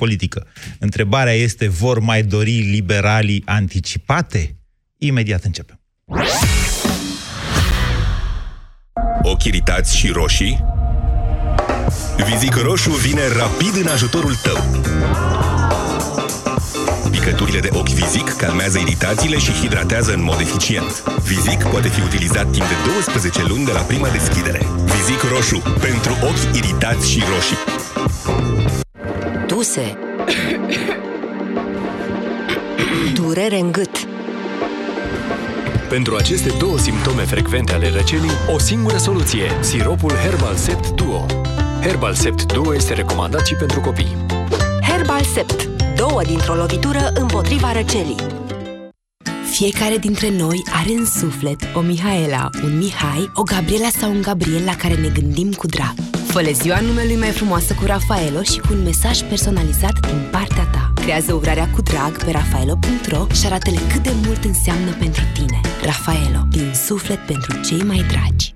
politică. Întrebarea este, vor mai dori liberalii anticipate? Imediat începem. Ochi iritați și roșii? Vizic roșu vine rapid în ajutorul tău. Picăturile de ochi Vizic calmează iritațiile și hidratează în mod eficient. Vizic poate fi utilizat timp de 12 luni de la prima deschidere. Vizic roșu, pentru ochi iritați și roșii. Tuse Durere în gât Pentru aceste două simptome frecvente ale răcelii, o singură soluție, siropul Herbal Sept Duo. Herbal Sept Duo este recomandat și pentru copii. Herbal Sept Două dintr-o lovitură împotriva răcelii Fiecare dintre noi are în suflet o Mihaela, un Mihai, o Gabriela sau un Gabriel la care ne gândim cu drag. Fă ziua numelui mai frumoasă cu Rafaelo și cu un mesaj personalizat din partea ta. Creează urarea cu drag pe rafaelo.ro și arată-le cât de mult înseamnă pentru tine. Rafaelo, din suflet pentru cei mai dragi.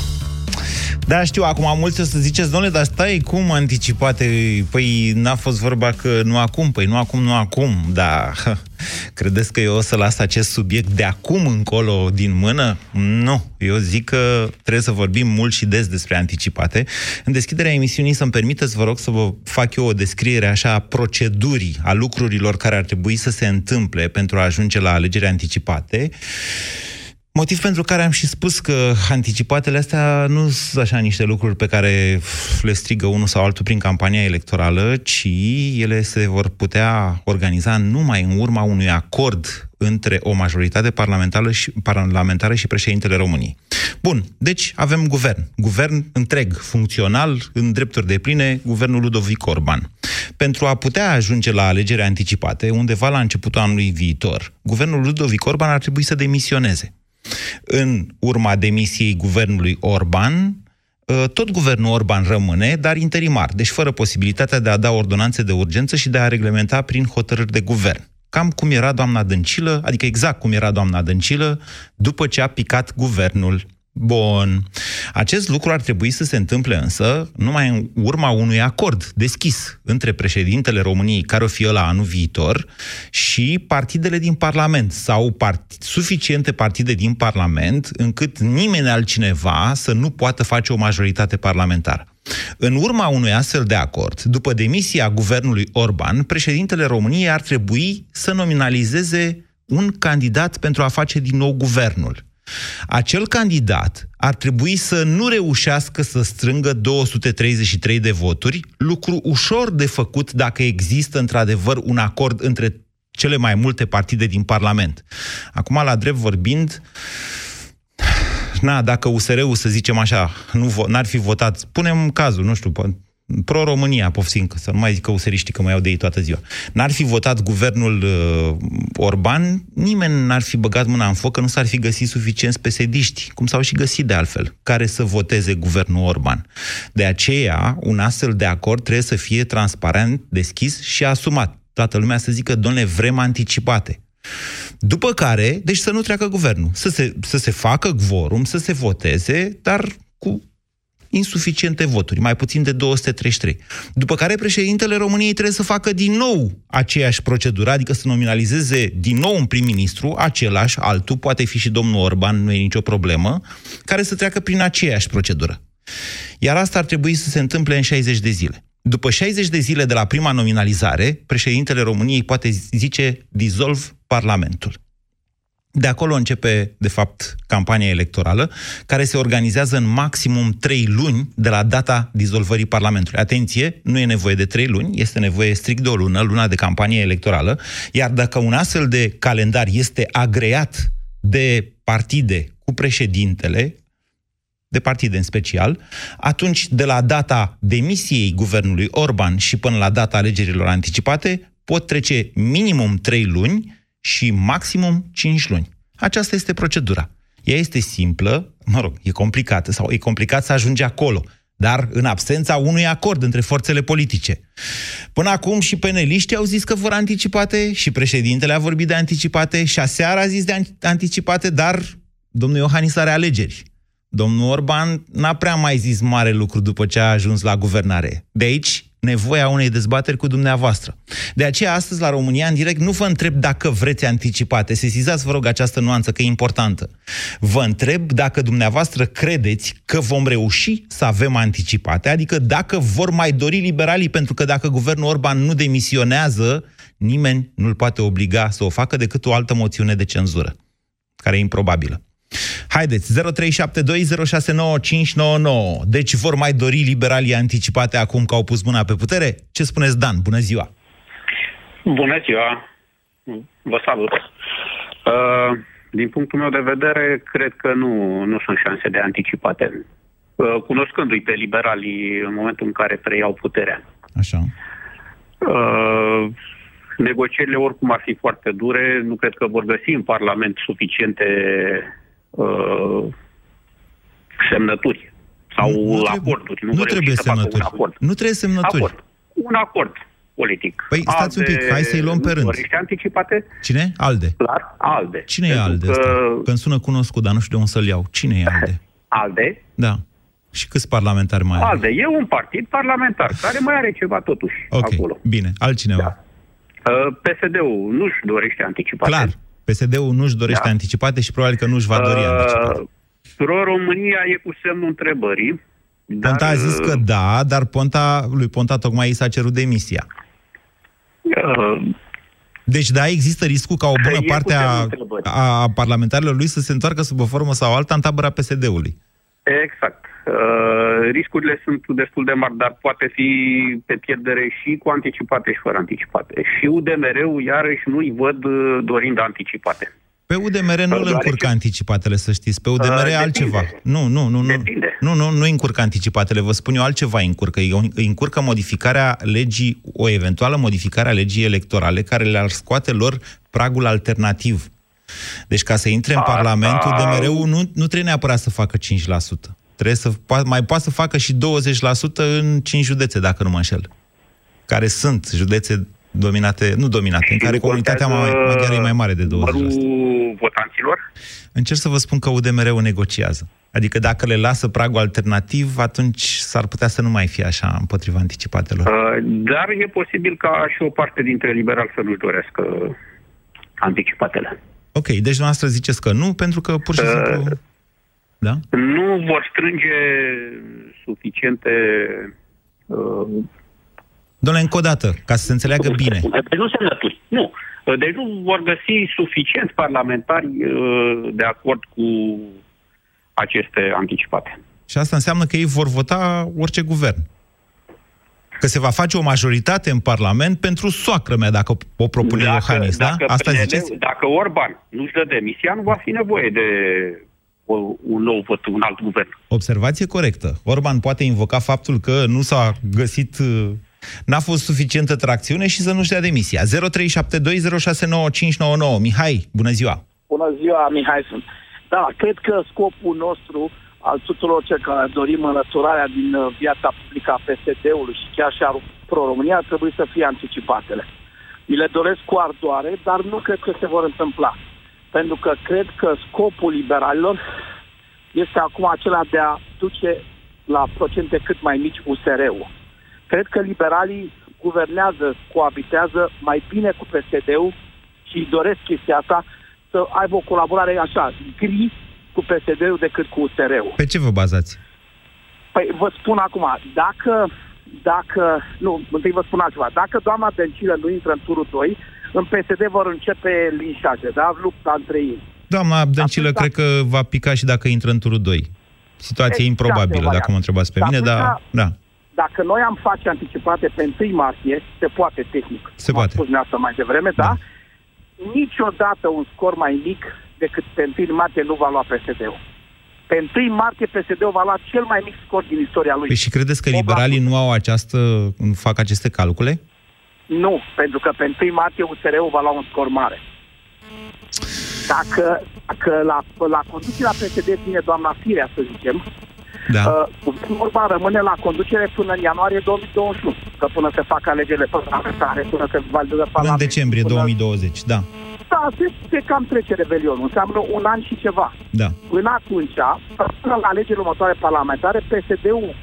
Da, știu, acum mulți o să ziceți, domnule, dar stai, cum anticipate? Păi n-a fost vorba că nu acum, păi nu acum, nu acum, da. Credeți că eu o să las acest subiect de acum încolo din mână? Nu. Eu zic că trebuie să vorbim mult și des despre anticipate. În deschiderea emisiunii să-mi permiteți, vă rog, să vă fac eu o descriere așa a procedurii, a lucrurilor care ar trebui să se întâmple pentru a ajunge la alegeri anticipate. Motiv pentru care am și spus că anticipatele astea nu sunt așa niște lucruri pe care le strigă unul sau altul prin campania electorală, ci ele se vor putea organiza numai în urma unui acord între o majoritate parlamentară și, parlamentară și președintele României. Bun, deci avem guvern. Guvern întreg, funcțional, în drepturi de pline, guvernul Ludovic Orban. Pentru a putea ajunge la alegeri anticipate, undeva la începutul anului viitor, guvernul Ludovic Orban ar trebui să demisioneze. În urma demisiei guvernului Orban, ă, tot guvernul Orban rămâne, dar interimar, deci fără posibilitatea de a da ordonanțe de urgență și de a reglementa prin hotărâri de guvern. Cam cum era doamna Dăncilă, adică exact cum era doamna Dăncilă, după ce a picat guvernul Bun. Acest lucru ar trebui să se întâmple însă numai în urma unui acord deschis între președintele României, care o fie la anul viitor, și partidele din Parlament sau part- suficiente partide din Parlament încât nimeni altcineva să nu poată face o majoritate parlamentară. În urma unui astfel de acord, după demisia guvernului Orban, președintele României ar trebui să nominalizeze un candidat pentru a face din nou guvernul acel candidat ar trebui să nu reușească să strângă 233 de voturi, lucru ușor de făcut dacă există într-adevăr un acord între cele mai multe partide din Parlament. Acum, la drept vorbind, na, dacă USR-ul, să zicem așa, nu n-ar fi votat, punem cazul, nu știu, pro-România, poftim, să nu mai zic că useriștii că mai au de ei toată ziua. N-ar fi votat guvernul uh, Orban, nimeni n-ar fi băgat mâna în foc, că nu s-ar fi găsit suficienți pesediști, cum s-au și găsit de altfel, care să voteze guvernul Orban. De aceea, un astfel de acord trebuie să fie transparent, deschis și asumat. Toată lumea să zică, domnule, vrem anticipate. După care, deci să nu treacă guvernul, să se, să se facă quorum, să se voteze, dar cu insuficiente voturi, mai puțin de 233. După care președintele României trebuie să facă din nou aceeași procedură, adică să nominalizeze din nou un prim-ministru, același, altul, poate fi și domnul Orban, nu e nicio problemă, care să treacă prin aceeași procedură. Iar asta ar trebui să se întâmple în 60 de zile. După 60 de zile de la prima nominalizare, președintele României poate zice dizolv Parlamentul. De acolo începe, de fapt, campania electorală, care se organizează în maximum trei luni de la data dizolvării Parlamentului. Atenție, nu e nevoie de trei luni, este nevoie strict de o lună, luna de campanie electorală, iar dacă un astfel de calendar este agreat de partide cu președintele, de partide în special, atunci de la data demisiei guvernului Orban și până la data alegerilor anticipate pot trece minimum trei luni și maximum 5 luni. Aceasta este procedura. Ea este simplă, mă rog, e complicată sau e complicat să ajungi acolo, dar în absența unui acord între forțele politice. Până acum și peneliștii au zis că vor anticipate și președintele a vorbit de anticipate și aseară a zis de anticipate, dar domnul Iohannis are alegeri. Domnul Orban n-a prea mai zis mare lucru după ce a ajuns la guvernare. De aici nevoia unei dezbateri cu dumneavoastră. De aceea, astăzi, la România, în direct, nu vă întreb dacă vreți anticipate. Sesizați, vă rog, această nuanță, că e importantă. Vă întreb dacă dumneavoastră credeți că vom reuși să avem anticipate, adică dacă vor mai dori liberalii, pentru că dacă guvernul Orban nu demisionează, nimeni nu-l poate obliga să o facă decât o altă moțiune de cenzură, care e improbabilă. Haideți, 0372069599. Deci vor mai dori liberalii anticipate acum că au pus mâna pe putere? Ce spuneți, Dan? Bună ziua! Bună ziua! Vă salut! Uh, din punctul meu de vedere, cred că nu, nu sunt șanse de anticipate. Uh, cunoscându-i pe liberalii în momentul în care preiau puterea. Așa. Uh, negocierile oricum ar fi foarte dure. Nu cred că vor găsi în Parlament suficiente uh, semnături sau nu, nu acorduri. Nu, nu trebuie semnături. Un acord. Nu trebuie semnături. Acord. Un acord politic. Păi stați ALDE, un pic, hai să-i luăm pe rând. anticipate? Cine? ALDE. Clar, ALDE. Cine e ALDE că... ăsta? Că sună cunoscut, dar nu știu de unde să-l iau. Cine e ALDE? ALDE? Da. Și câți parlamentari mai ALDE. E un partid parlamentar care mai are ceva totuși okay. acolo. bine. Altcineva? Da. Uh, PSD-ul nu-și dorește anticipate. Clar. PSD-ul nu-și dorește da. anticipate și probabil că nu-și va dori uh, anticipate. Pro-România e cu semnul întrebării. Ponta dar, a zis că uh, da, dar Ponta, lui Ponta tocmai i s-a cerut demisia. Uh, deci da, există riscul ca o bună parte a, a parlamentarilor lui să se întoarcă sub o formă sau alta în tabăra PSD-ului. Exact. Uh, riscurile sunt destul de mari, dar poate fi pe pierdere și cu anticipate și fără anticipate. Și UDMR-ul, iarăși, nu-i văd uh, dorind anticipate. Pe UDMR nu le încurcă anticipatele, să știți. Pe UDMR uh, e altceva. Nu, nu, nu, nu. Nu, nu, nu încurcă anticipatele. Vă spun eu altceva încurcă. Îi încurcă modificarea legii, o eventuală modificare a legii electorale care le-ar scoate lor pragul alternativ. Deci ca să intre în Asta... Parlament, UDMR-ul nu, nu trebuie neapărat să facă 5%. Trebuie să mai poate să facă și 20% în 5 județe, dacă nu mă înșel. Care sunt județe dominate, nu dominate, și în care comunitatea maghiară e mai mare de 20%. votanților? Încerc să vă spun că UDMR-ul negociază. Adică dacă le lasă pragul alternativ, atunci s-ar putea să nu mai fie așa împotriva anticipatelor. Uh, dar e posibil ca și o parte dintre liberali să nu-și dorească anticipatele. Ok, deci dumneavoastră ziceți că nu, pentru că pur și uh, simplu... Uh, da? Nu vor strânge suficiente uh, Domnule, încă o dată, ca să se înțeleagă bine. Deci nu semnături. Nu. Deci nu vor găsi suficienți parlamentari uh, de acord cu aceste anticipate. Și asta înseamnă că ei vor vota orice guvern. Că se va face o majoritate în Parlament pentru soacră mea, dacă o propune dacă, Iohannis, da? Dacă Asta PNL, ziceți? Dacă Orban nu-și dă demisia, nu va fi nevoie de un nou vot, un alt guvern. Observație corectă. Orban poate invoca faptul că nu s-a găsit uh, N-a fost suficientă tracțiune și să nu-și dea demisia. 0372069599. Mihai, bună ziua! Bună ziua, Mihai sunt. Da, cred că scopul nostru al tuturor ce care dorim înlăturarea din uh, viața publică a PSD-ului și chiar și a Pro-România ar trebui să fie anticipatele. Mi le doresc cu ardoare, dar nu cred că se vor întâmpla. Pentru că cred că scopul liberalilor este acum acela de a duce la procente cât mai mici USR-ul. Cred că liberalii guvernează, coabitează mai bine cu PSD-ul și doresc chestia asta să aibă o colaborare așa, gri cu PSD-ul decât cu USR-ul. Pe ce vă bazați? Păi vă spun acum, dacă, dacă, nu, întâi vă spun altceva, dacă doamna Dencilă nu intră în turul 2, în PSD vor începe linșaje, da? Lupta între ei. Doamna Dăncilă, Da, cred că va pica și dacă intră în turul 2. Situație Exact, improbabilă, variant. dacă mă întrebați pe Dar mine, dar atunci- da, Dacă noi am face anticipate pe 1 martie, se poate tehnic. Se cum poate. Am spus dumneavoastră mai devreme, da? Da. Niciodată un scor mai mic decât pe 1 martie nu va lua PSD-ul. Pe 1 martie PSD-ul va lua cel mai mic scor din istoria lui. Păi și credeți că 8%. liberalii nu au această, nu fac aceste calcule? Nu, pentru că pe 1 martie USR-ul va lua un scor mare. Dacă, dacă la, la conducerea PSD vine doamna Firea, să zicem, Da. uh, guvernul Orban rămâne la conducere până în ianuarie 2021, că până se fac alegerile parlamentare, până se validează Până în parlamentul, decembrie până- 2020, da. Da, se, se cam trece revelionul, înseamnă un an și ceva. Da. Până atunci, până la alegerile următoare parlamentare, PSD-ul,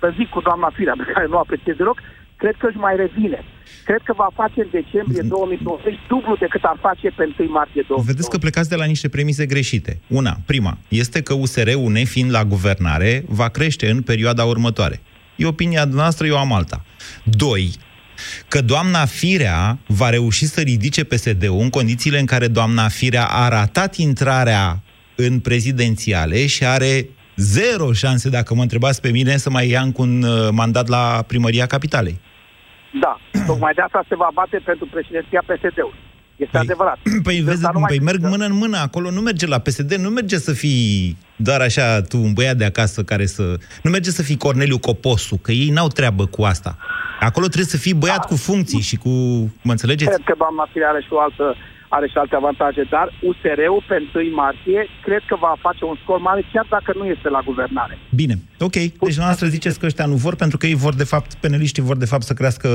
să zic cu doamna Firea, pe care nu o apreciez deloc, cred că își mai revine. Cred că va face în decembrie 2020 dublu decât ar face pe 1 martie 2020. Vedeți că plecați de la niște premise greșite. Una, prima, este că USR-ul, nefiind la guvernare, va crește în perioada următoare. E opinia noastră, eu am alta. Doi, că doamna Firea va reuși să ridice PSD-ul în condițiile în care doamna Firea a ratat intrarea în prezidențiale și are zero șanse, dacă mă întrebați pe mine, să mai ia încă un uh, mandat la primăria capitalei. Da, tocmai de asta se va bate pentru președinția PSD-ului. Este adevărat. Păi, De vezi, asta nu mai păi zic merg că- mână în mână, acolo nu merge la PSD, nu merge să fii doar așa tu un băiat de acasă care să... Nu merge să fii Corneliu Coposu, că ei n-au treabă cu asta. Acolo trebuie să fii băiat cu funcții și cu... Mă înțelegeți? Cred că doamna Firea are și o altă are și alte avantaje, dar USR-ul pe 1 martie cred că va face un scor mare chiar dacă nu este la guvernare. Bine, ok. Deci noastră ziceți că ăștia nu vor pentru că ei vor de fapt, peneliștii vor de fapt să crească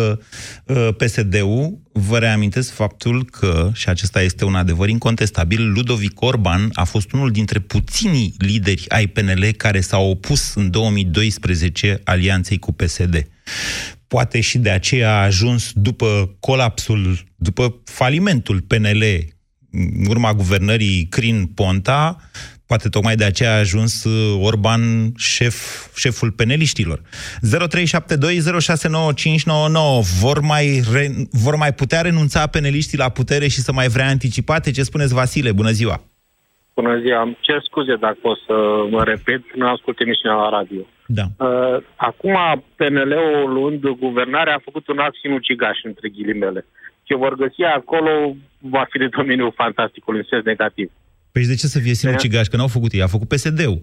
uh, PSD-ul. Vă reamintesc faptul că, și acesta este un adevăr incontestabil, Ludovic Orban a fost unul dintre puținii lideri ai PNL care s-au opus în 2012 alianței cu PSD. Poate și de aceea a ajuns după colapsul, după falimentul PNL în urma guvernării Crin-Ponta, poate tocmai de aceea a ajuns uh, Orban șef, șeful peneliștilor. 0372069599 vor mai, re, vor mai putea renunța peneliștii la putere și să mai vrea anticipate? Ce spuneți, Vasile? Bună ziua! Bună ziua, îmi cer scuze dacă o să mă repet, nu ascult emisiunea la radio. Da. Uh, acum, PNL-ul luând guvernarea a făcut un act sinucigaș, între ghilimele. Ce vor găsi acolo va fi de domeniul fantasticului, în sens negativ. Păi și de ce să fie sinucigași? Că n-au făcut ei, a făcut PSD-ul.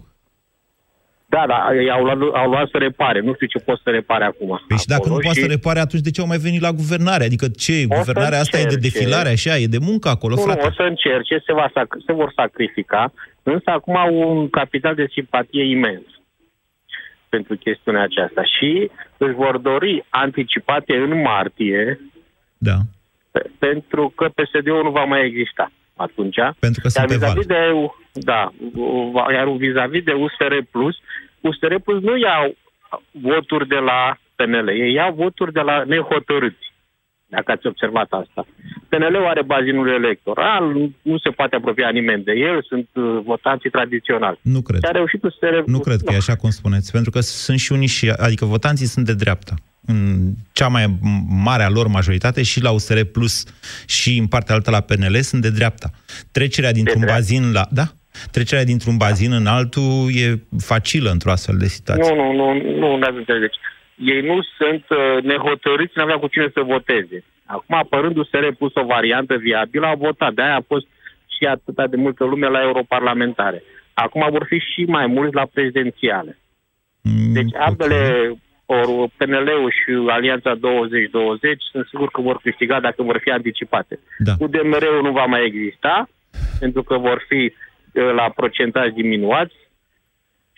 Da, da, ei au luat, au luat să repare. Nu știu ce pot să repare acum. Păi și dacă nu acolo poate să repare, atunci de ce au mai venit la guvernare? Adică ce, O să guvernarea asta e de încerce. defilare, așa, e de muncă acolo, Nu, nu, frate? o să încerce, se, va sac- se vor sacrifica, însă acum au un capital de simpatie imens pentru chestiunea aceasta și își vor dori anticipate în martie Da. pe- pentru că PSD-ul nu va mai exista atunci. Pentru că sunt Iar pe val. vis-a-vis de, da, va- iar vis-a-vis de USR Plus, USR Plus nu iau voturi de la PNL, ei iau voturi de la nehotărâți. Dacă ați observat asta. PNL-ul are bazinul electoral, nu- nu se poate apropia nimeni de el, sunt uh, votanții tradiționali. Nu cred. Și a reușit USR Nu cred că e așa cum spuneți, pentru că sunt și unii și, adică votanții sunt de dreapta. În cea mai mare a lor majoritate și la USR Plus și în partea altă la PNL sunt de dreapta. Trecerea dintr-un dreapta. bazin la... Da? Trecerea dintr-un bazin în altul e facilă într-o astfel de situație. Nu, nu, nu, nu, nu ați înțeles. Ei nu sunt uh, nehotărâți, nu aveau cu cine să voteze. Acum, apărând USR pus o variantă viabilă, au votat. De-aia a fost și atâta de multă lume la europarlamentare. Acum vor fi și mai mulți la prezidențiale. Mm, Deci ok. ambele, ori PNL-ul și Alianța 2020, sunt sigur că vor câștiga dacă vor fi anticipate. Da. UDMR-ul nu va mai exista, pentru că vor fi uh, la procentaj diminuați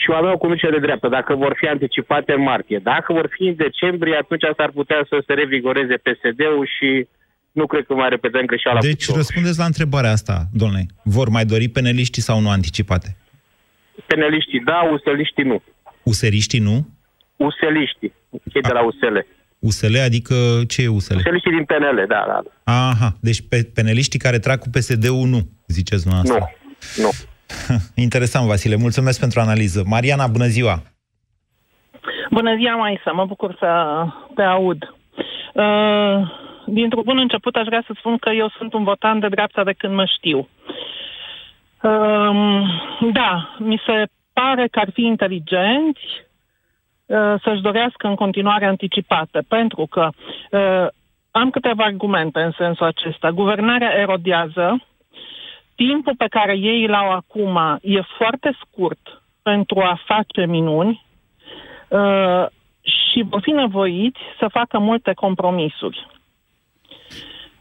și va avea o conducere de dreaptă, dacă vor fi anticipate în martie. Dacă vor fi în decembrie, atunci s-ar putea să se revigoreze PSD-ul și nu cred că mai repetăm greșeala. cu Deci două. răspundeți la întrebarea asta, domnule. Vor mai dori peneliștii sau nu anticipate? Peneliștii da, useliștii nu. Useriștii nu? Useliștii, cei de la USL. USL, adică ce e USL? Useliștii din PNL, da, da. da. Aha, deci pe peneliștii care trag cu PSD-ul nu, ziceți Nu, dumneavoastră. nu. Interesant, Vasile. Mulțumesc pentru analiză. Mariana, bună ziua! Bună ziua, Maisa, mă bucur să te aud. Uh, dintr-un bun început aș vrea să spun că eu sunt un votant de dreapta de când mă știu. Um, da, mi se pare că ar fi inteligenți uh, să-și dorească în continuare anticipate, pentru că uh, am câteva argumente în sensul acesta. Guvernarea erodează, timpul pe care ei îl au acum e foarte scurt pentru a face minuni uh, și vor fi nevoiți să facă multe compromisuri.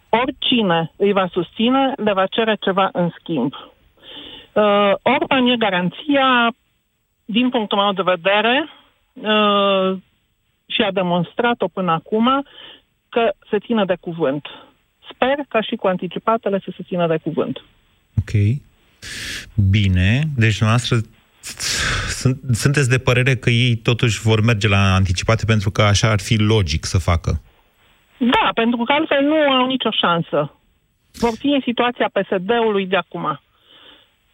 Oricine îi va susține, le va cere ceva în schimb. Uh, Orban e garanția, din punctul meu de vedere, uh, și a demonstrat-o până acum, că se ține de cuvânt. Sper ca și cu anticipatele să se țină de cuvânt. Ok. Bine. Deci, noastră sunt, sunteți de părere că ei totuși vor merge la anticipate pentru că așa ar fi logic să facă? Da, pentru că altfel nu au nicio șansă. Vor fi în situația PSD-ului de acum.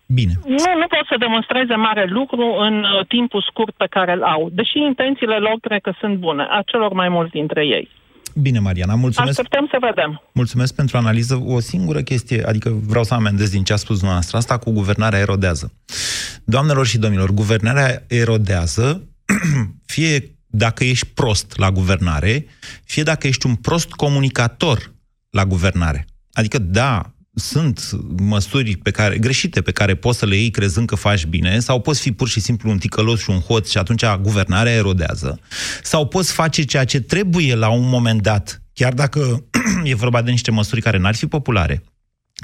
Bine. Nu, nu pot să demonstreze mare lucru în uh, timpul scurt pe care îl au, deși intențiile lor cred că sunt bune, a celor mai mulți dintre ei. Bine, Mariana, mulțumesc. Așteptăm să vedem. Mulțumesc pentru analiză. O singură chestie, adică vreau să amendez din ce a spus dumneavoastră, asta cu guvernarea erodează. Doamnelor și domnilor, guvernarea erodează, fie dacă ești prost la guvernare, fie dacă ești un prost comunicator la guvernare. Adică, da, sunt măsuri pe care, greșite pe care poți să le iei crezând că faci bine, sau poți fi pur și simplu un ticălos și un hoț și atunci guvernarea erodează, sau poți face ceea ce trebuie la un moment dat, chiar dacă e vorba de niște măsuri care n-ar fi populare.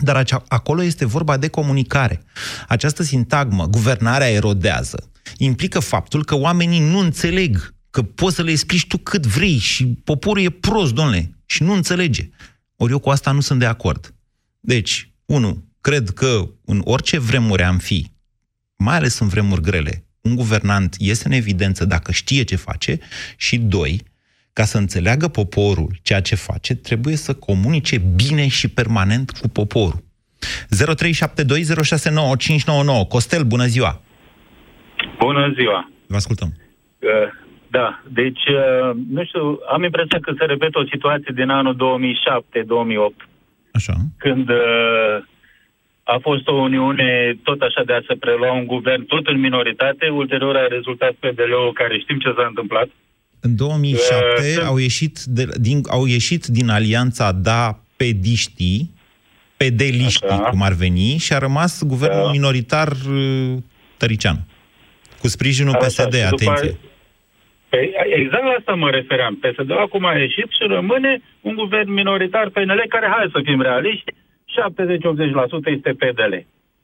Dar acea, acolo este vorba de comunicare. Această sintagmă, guvernarea erodează, implică faptul că oamenii nu înțeleg că poți să le explici tu cât vrei și poporul e prost, domnule, și nu înțelege. Ori eu cu asta nu sunt de acord. Deci, unu, cred că în orice vremuri am fi, mai ales în vremuri grele, un guvernant iese în evidență dacă știe ce face și, doi, ca să înțeleagă poporul ceea ce face, trebuie să comunice bine și permanent cu poporul. 0372069599. Costel, bună ziua! Bună ziua! Vă ascultăm. Uh, da, deci, uh, nu știu, am impresia că se repetă o situație din anul 2007-2008 Așa. când uh, a fost o uniune tot așa de a se prelua un guvern tot în minoritate, ulterior a rezultat PDL-ul care știm ce s-a întâmplat. În 2007 uh, au, ieșit de, din, au ieșit din alianța Da Pediștii, pedeliștii, așa. cum ar veni, și a rămas guvernul da. minoritar uh, tărician. Cu sprijinul așa, PSD, atenție. După, Păi, exact la asta mă refeream. psd acum a ieșit și rămâne un guvern minoritar PNL care, hai să fim realiști, 70-80% este PDL.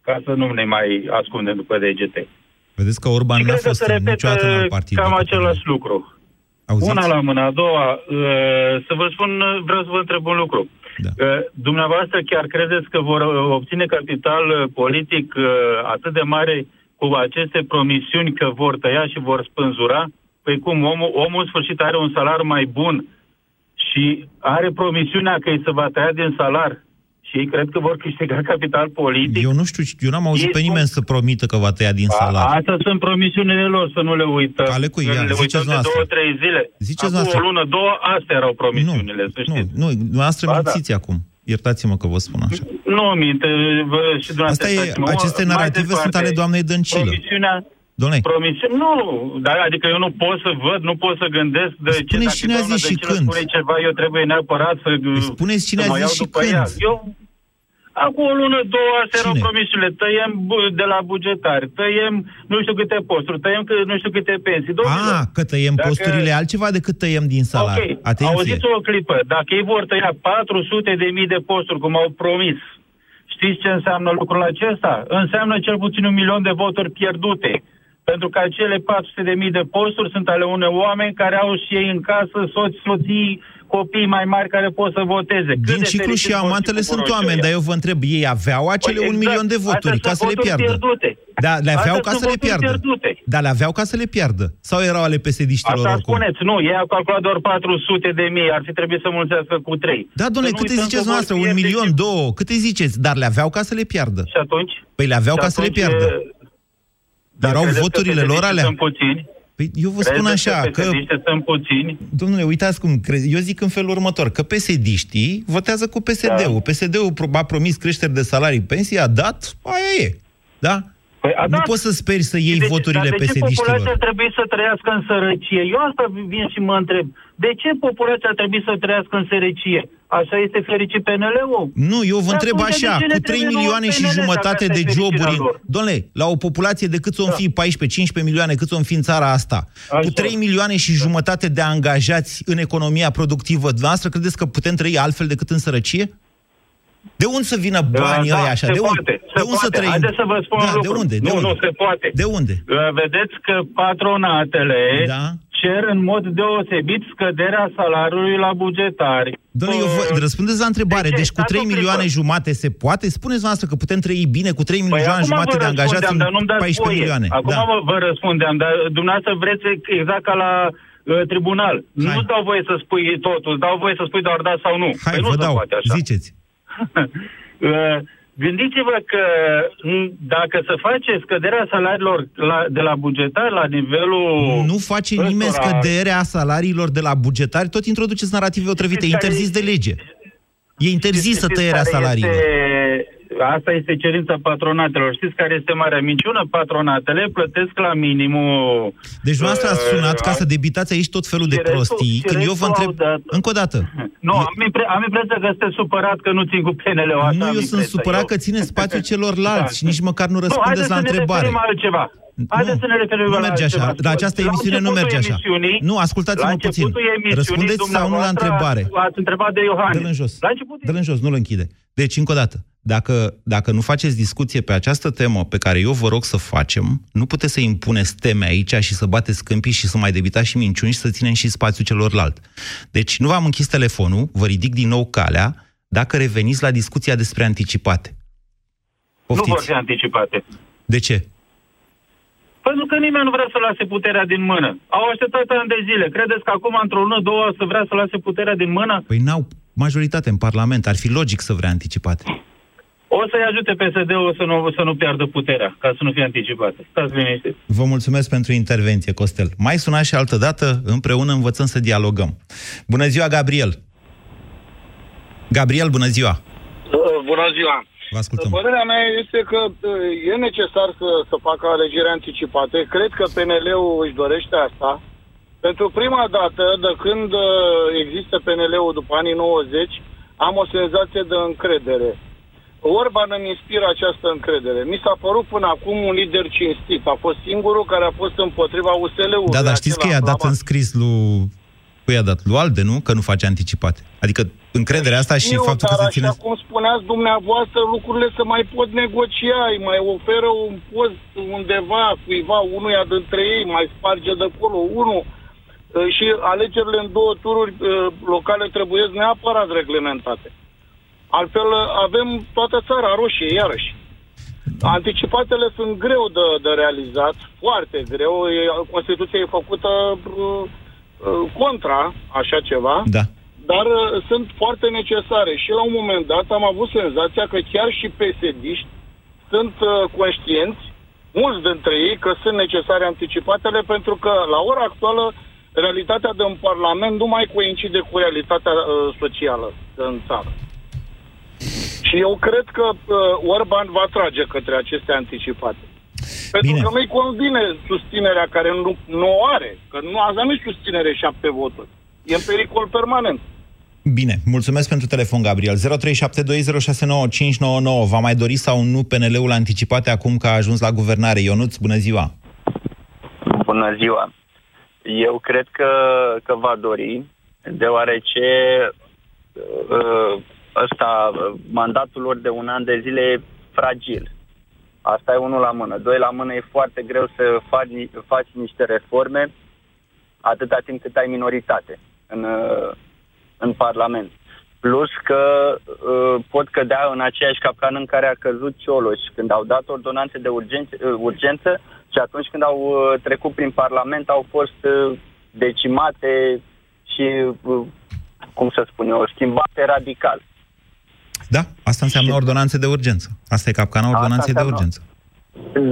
Ca să nu ne mai ascundem după degete. Vedeți că Orban n-a fost se niciodată în partid. cam același lucru. Auziți? Una la mână, a doua, uh, să vă spun, vreau să vă întreb un lucru. Da. Uh, dumneavoastră chiar credeți că vor obține capital politic uh, atât de mare cu aceste promisiuni că vor tăia și vor spânzura? Păi cum, omul, omul în sfârșit are un salar mai bun și are promisiunea că îi se va tăia din salar și ei cred că vor câștiga capital politic. Eu nu știu, eu n-am auzit ei pe nimeni spun... să promită că va tăia din salar. Astea sunt promisiunile lor, să nu le uităm. Ale cu ea, le ziceți de două, trei zile. Ziceți acum o lună, două, astea erau promisiunile, nu, să știți. Nu, nu, noastră ba, mințiți da. acum. Iertați-mă că vă spun așa. Nu minte, vă, și Asta e, aceste narrative sunt ale doamnei Dăncilă. Promisiunea, Doamne. Promisiuni? Nu, dar adică eu nu pot să văd, nu pot să gândesc de Spune ce cine a zis și când. spune ceva, eu trebuie neapărat să Spuneți cine a zis și când. Ea. Eu, Acum o lună, două, astea erau promisiunile. Tăiem de la bugetari, tăiem nu știu câte posturi, tăiem că, nu știu câte pensii. Domnilor, ah, că tăiem dacă... posturile altceva decât tăiem din salar. Ok, Atenție. auziți o clipă. Dacă ei vor tăia 400 de mii de posturi, cum au promis, știți ce înseamnă lucrul acesta? Înseamnă cel puțin un milion de voturi pierdute. Pentru că acele 400.000 de posturi sunt ale unei oameni care au și ei în casă soți, soții, copii mai mari care pot să voteze. Cât Din ciclu și amantele sunt oameni, dar eu vă întreb, ei aveau acele păi un exact, milion de voturi ca să le piardă? Pierdute. Da, le aveau Astea ca să le piardă. Pierdute. Da, le aveau ca să le piardă. Sau erau ale pesediștilor Asta oricum? spuneți, nu, ei au calculat doar 400 de mii, ar fi trebuit să mulțească cu 3. Da, domnule, câte ziceți noastră? Un milion, și... două, câte ziceți? Dar le aveau ca să le piardă. Și atunci? Păi le aveau ca să le piardă. Dar erau voturile lor alea? Sunt puțini. Păi eu vă spun așa că... că sunt puțini. Domnule, uitați cum... Eu zic în felul următor, că psd votează cu PSD-ul. Da. PSD-ul a promis creșteri de salarii, pensii, a dat, aia e. Da? Păi, a, nu da. poți să speri să iei de, voturile dar de ce PSD-știlor. populația trebuie să trăiască în sărăcie? Eu asta vin și mă întreb. De ce populația trebuie să trăiască în sărăcie? Așa este fericit PNL-ul? Nu, eu vă Dar întreb atunci de așa, ce ne cu 3 trebuie milioane nouă și PNL jumătate dacă de asta e joburi... fericirea lor? Domnule, la o populație de cât o fi 14-15 milioane, cât o fi în țara asta, cu 3 milioane și jumătate de angajați în economia productivă, dumneavoastră credeți că putem trăi altfel decât în sărăcie? De unde să vină banii da, ăia așa? se De unde, poate, de se unde să poate. trăim? Haideți să vă spun da, un lucru. De unde? De nu, unde? nu se poate. De unde? Uh, Vedeți că patronatele Da. Cer în mod deosebit scăderea salariului la bugetari. Domnule, eu vă, răspundeți la întrebare. de ce? Deci cu Stați 3 o clipă. milioane jumate se poate? Spuneți noastră că putem trăi bine cu 3 Păi milioane acum jumate vă de angajați răspundeam, în dar nu-mi dați 14 voie. milioane. Acum da. vă, vă răspundeam, dar dumneavoastră vreți exact ca la uh, tribunal. Hai. Nu dau voie să spui totul, dau voie să spui doar da sau nu. Hai, păi nu vă se dau. poate așa. Ziceți. Uh, Gândiți-vă că m, dacă se face scăderea salariilor la, de la bugetar la nivelul... Nu face nimeni ăstora- scăderea salariilor de la bugetari, tot introduceți narrative otrăvite, e Știți care interzis de lege. E interzisă Știți tăierea care salariilor. Este, asta este cerința patronatelor. Știți care este marea minciună? Patronatele plătesc la minimul... Deci dumneavoastră ați sunat ca să debitați aici tot felul de și restul- prostii, și când eu vă restul întreb... au dat. Încă o dată. Nu, am, impre- am impresia că sunteți supărat că nu țin cu PNL-ul așa. Nu, am eu sunt impresia. supărat Eu- că țineți spațiul celorlalți Da. și nici măcar nu Nu, răspundeți haideți la să ne întrebare. referim la altceva. Haideți să ne referim nu la merge așa. altceva. La această La emisiune nu începutul merge așa. emisiunii- Nu, ascultați-mă la puțin. începutul emisiunii, Răspundeți sau nu la dumneavoastră întrebare. Ați întrebat de Iohannis. Dă-l în jos. La început Dă-l în jos, nu-l închide. Deci, încă o dată, dacă, dacă nu faceți discuție pe această temă pe care eu vă rog să facem, nu puteți să impuneți teme aici și să bateți câmpii și să mai debitați și minciuni și să ținem și spațiul celorlalți. Deci, nu v-am închis telefonul, vă ridic din nou calea, dacă reveniți la discuția despre anticipate. nu vor Poftiți. fi anticipate. De ce? Pentru că nimeni nu vrea să lase puterea din mână. Au așteptat ani de zile. Credeți că acum, într-o lună, două, să vrea să lase puterea din mână? Păi n-au majoritate în Parlament, ar fi logic să vrea anticipate. O să-i ajute PSD-ul să nu, să nu piardă puterea, ca să nu fie anticipate. Stați liniștiți. Vă mulțumesc pentru intervenție, Costel. Mai sunați și altă dată, împreună învățăm să dialogăm. Bună ziua, Gabriel! Gabriel, bună ziua! Bună ziua! Vă ascultăm. Părerea mea este că uh, e necesar să, să facă alegeri anticipate. Cred că PNL-ul își dorește asta. Pentru prima dată, de când uh, există PNL-ul după anii 90, am o senzație de încredere. Orban îmi inspiră această încredere. Mi s-a părut până acum un lider cinstit. A fost singurul care a fost împotriva USL-ului. Da, dar știți că i-a dat în scris lui... Păi i-a dat lui Alde, nu? Că nu face anticipate. Adică încrederea asta și Știu, faptul că dar se ține... așa cum spuneați dumneavoastră, lucrurile se mai pot negocia, îi mai oferă un post undeva, cuiva, unuia dintre ei, mai sparge de acolo unul. Uh, Și alegerile în două tururi uh, locale trebuie neapărat reglementate. Altfel uh, avem toată țara roșie, iarăși. Anticipatele sunt greu de, de realizat, foarte greu. E- Constituția e făcută uh, uh, contra așa ceva. Da. Dar uh, sunt foarte necesare și la un moment dat am avut senzația că chiar și psd sunt uh, conștienți, mulți dintre ei, că sunt necesare anticipatele pentru că la ora actuală realitatea din Parlament nu mai coincide cu realitatea uh, socială în țară. Și eu cred că uh, Orban va trage către aceste anticipate. Pentru Bine. că nu-i convine susținerea care nu, nu o are. Că nu a nu susținere șapte voturi. E în pericol permanent. Bine, mulțumesc pentru telefon, Gabriel. 0372069599. Va mai dori sau nu PNL-ul anticipate acum că a ajuns la guvernare? Ionuț, bună ziua! Bună ziua! Eu cred că, că va dori, deoarece uh, ăsta, uh, mandatul lor de un an de zile e fragil. Asta e unul la mână. Doi la mână e foarte greu să faci, faci niște reforme atâta timp cât ai minoritate în, uh, în Parlament. Plus că uh, pot cădea în aceeași capcană în care a căzut Cioloș când au dat ordonanțe de urgență, uh, urgență și atunci când au uh, trecut prin Parlament au fost uh, decimate și, uh, cum să spun eu, schimbate radical. Da, asta înseamnă ordonanțe de urgență. Asta e capcana ordonanței de înseamnă- urgență.